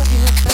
love you.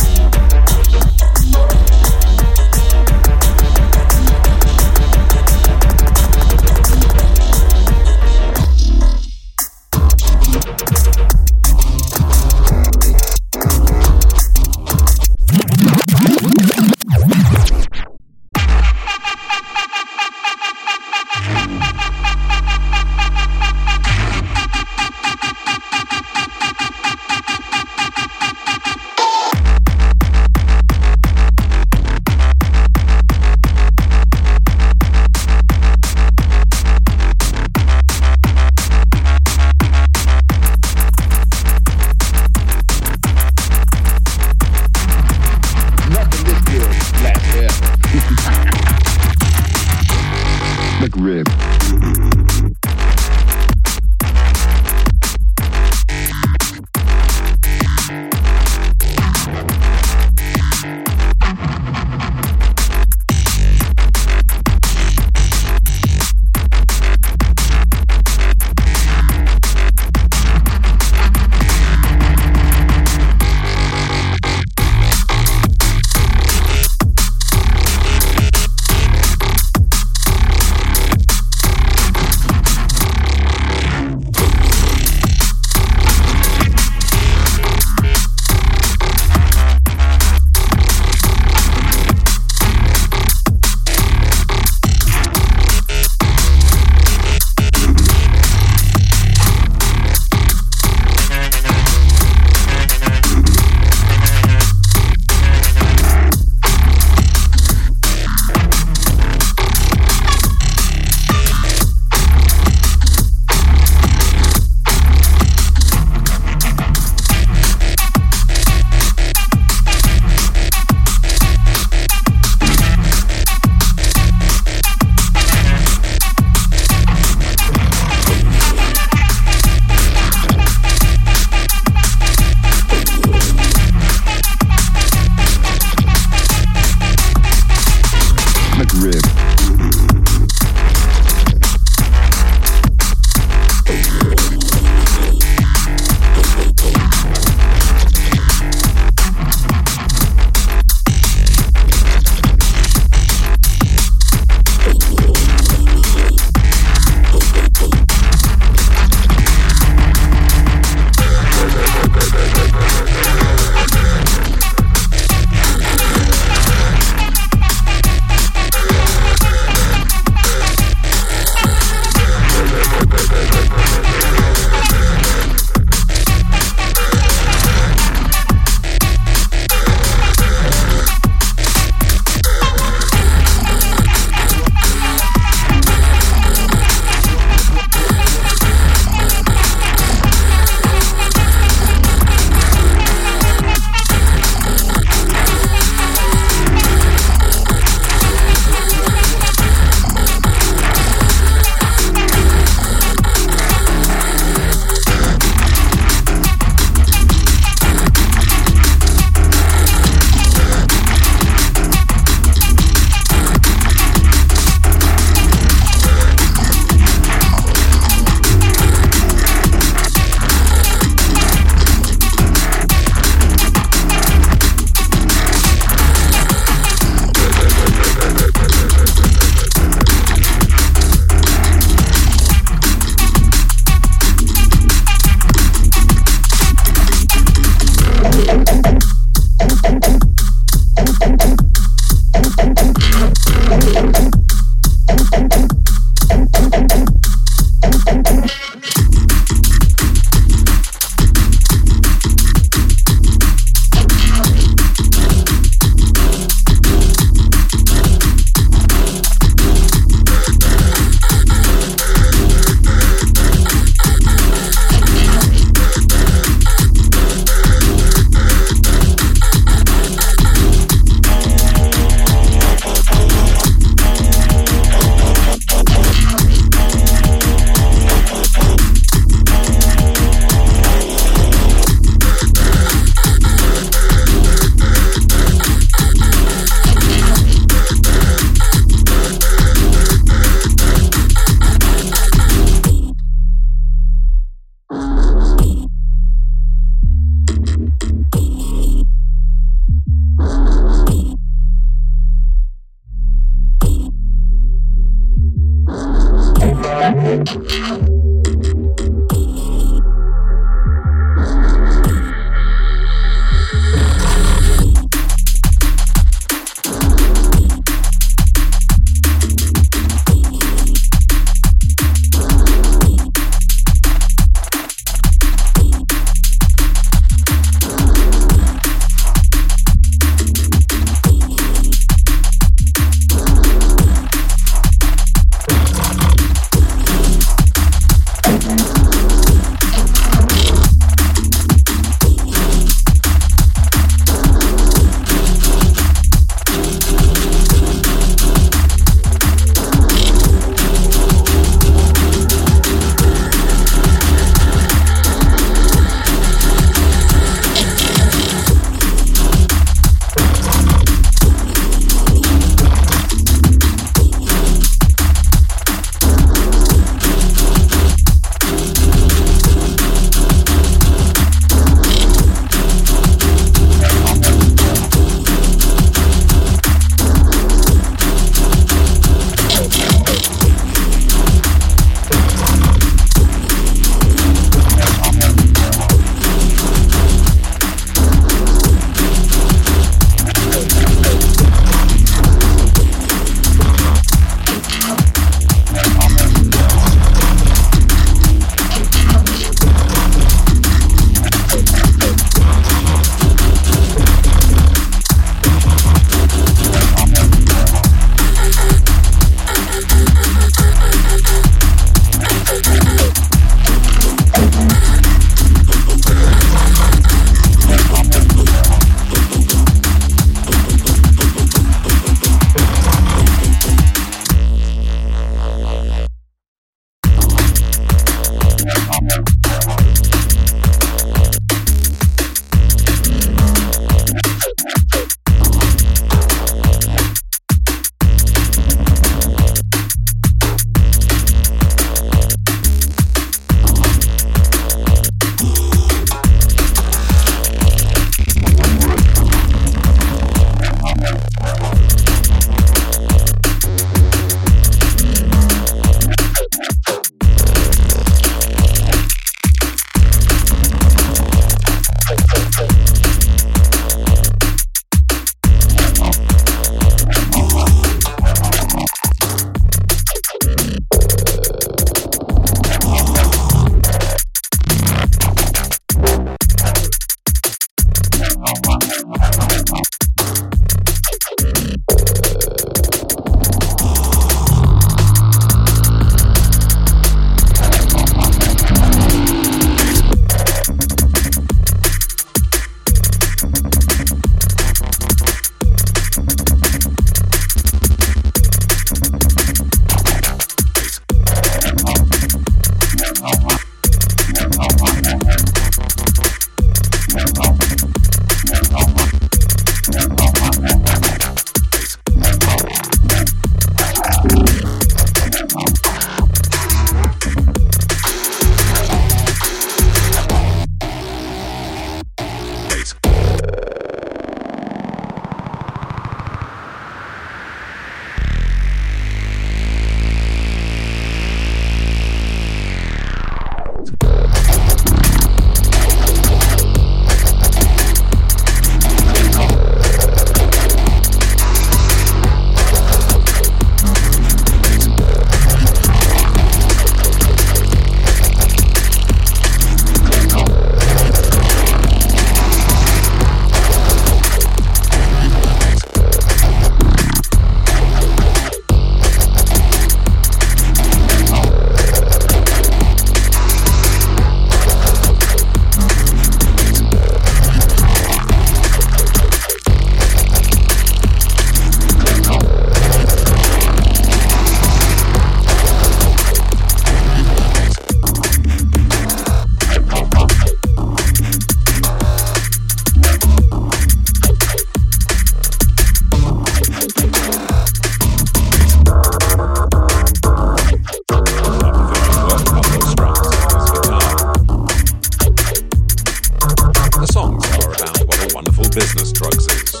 business drugs is.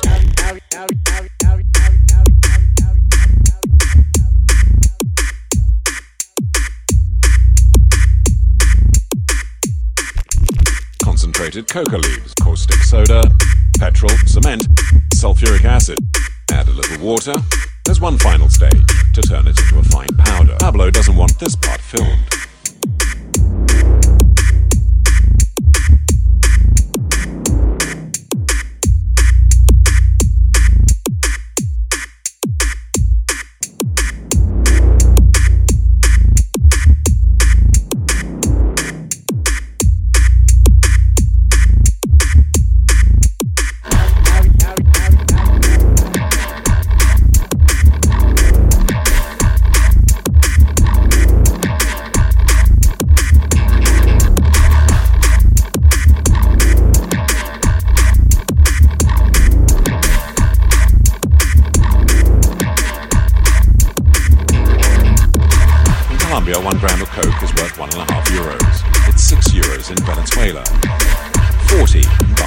Concentrated coca leaves, caustic soda, petrol, cement, sulfuric acid. Add a little water. There's one final stage to turn it into a fine powder. Pablo doesn't want this part filmed.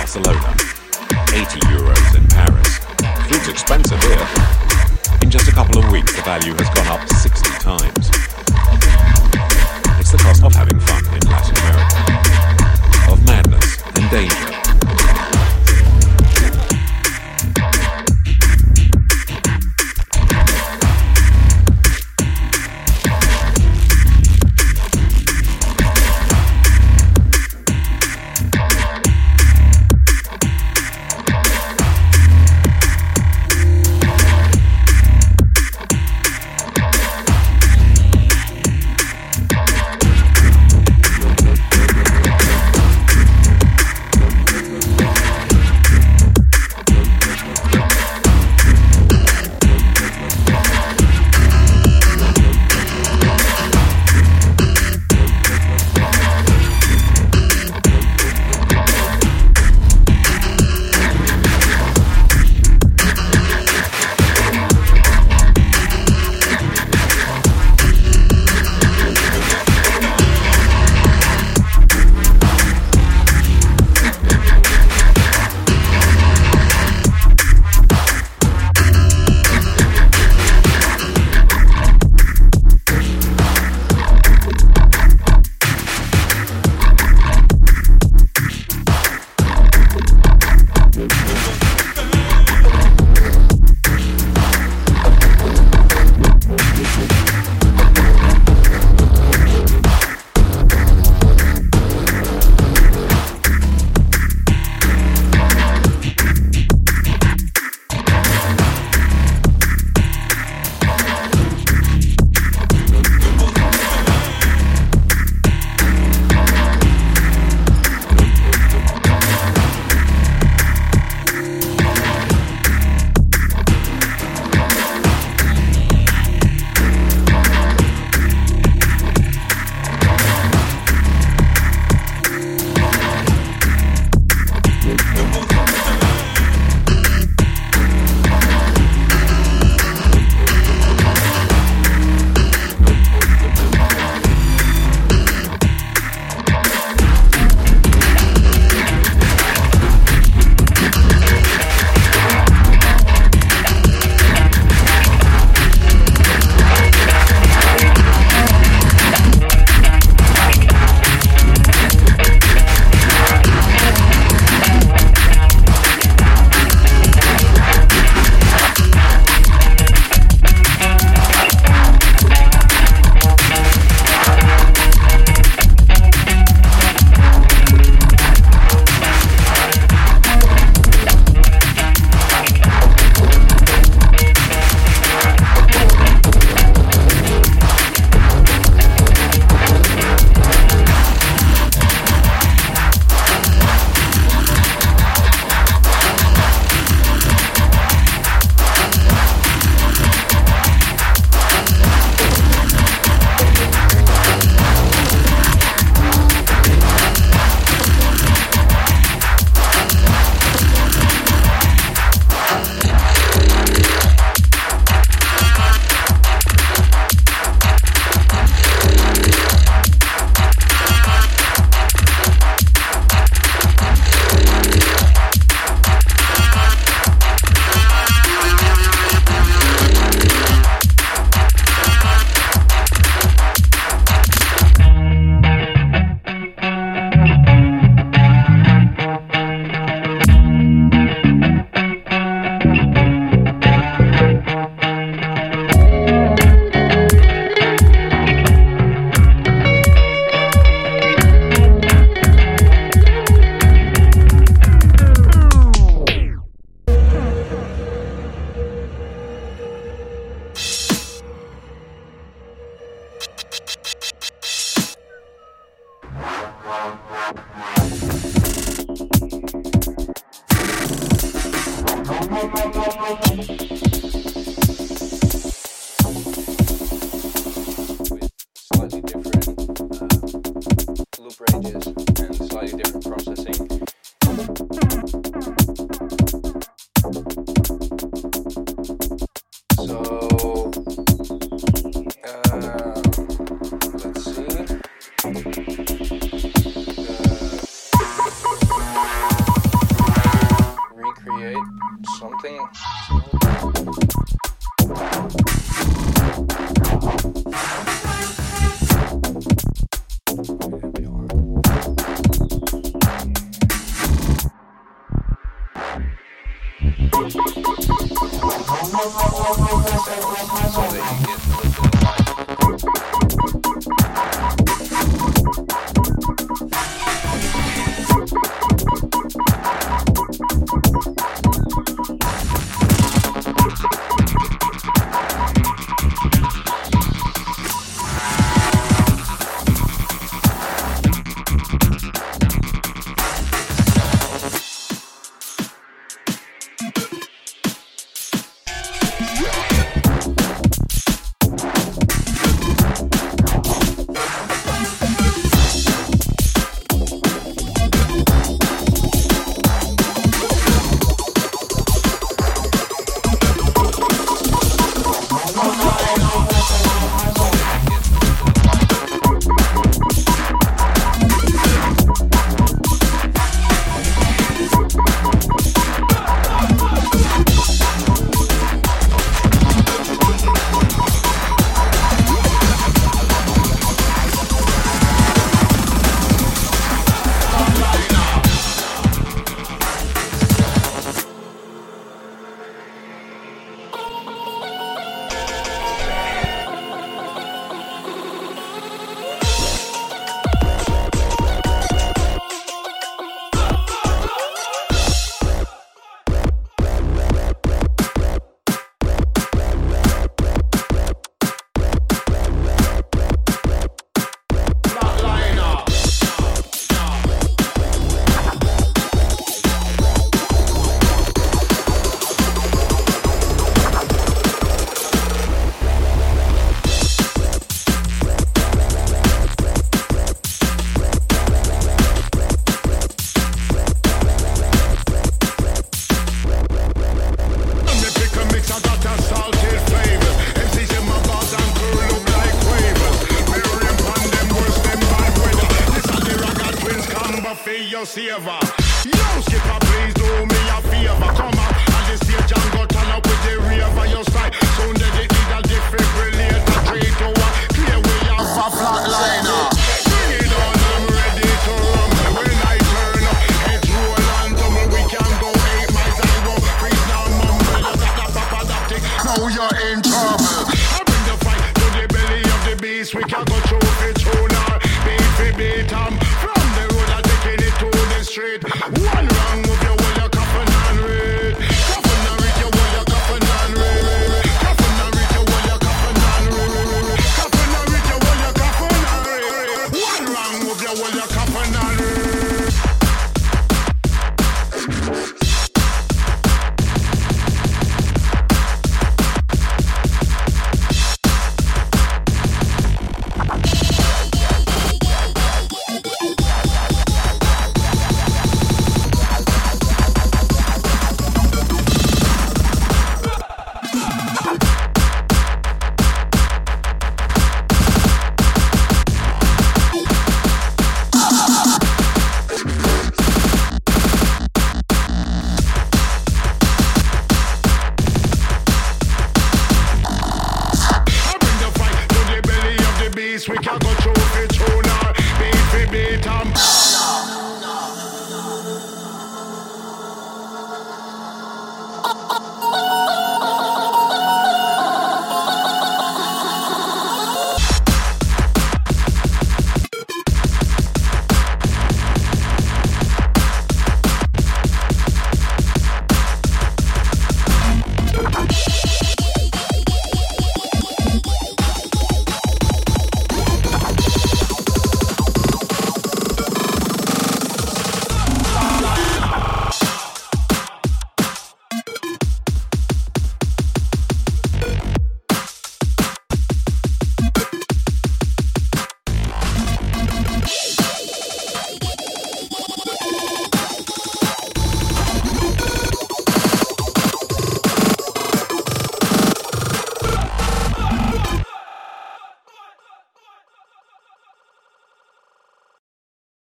Barcelona, 80 euros in Paris. Food's expensive here. In just a couple of weeks, the value has gone up 60 times. It's the cost of having fun. não tem a your saver. Yo, skipper, please do me a favor. Come up on the stage and go turn up with the raver. Your side, soon they did a different Three to one, clear way off a flat.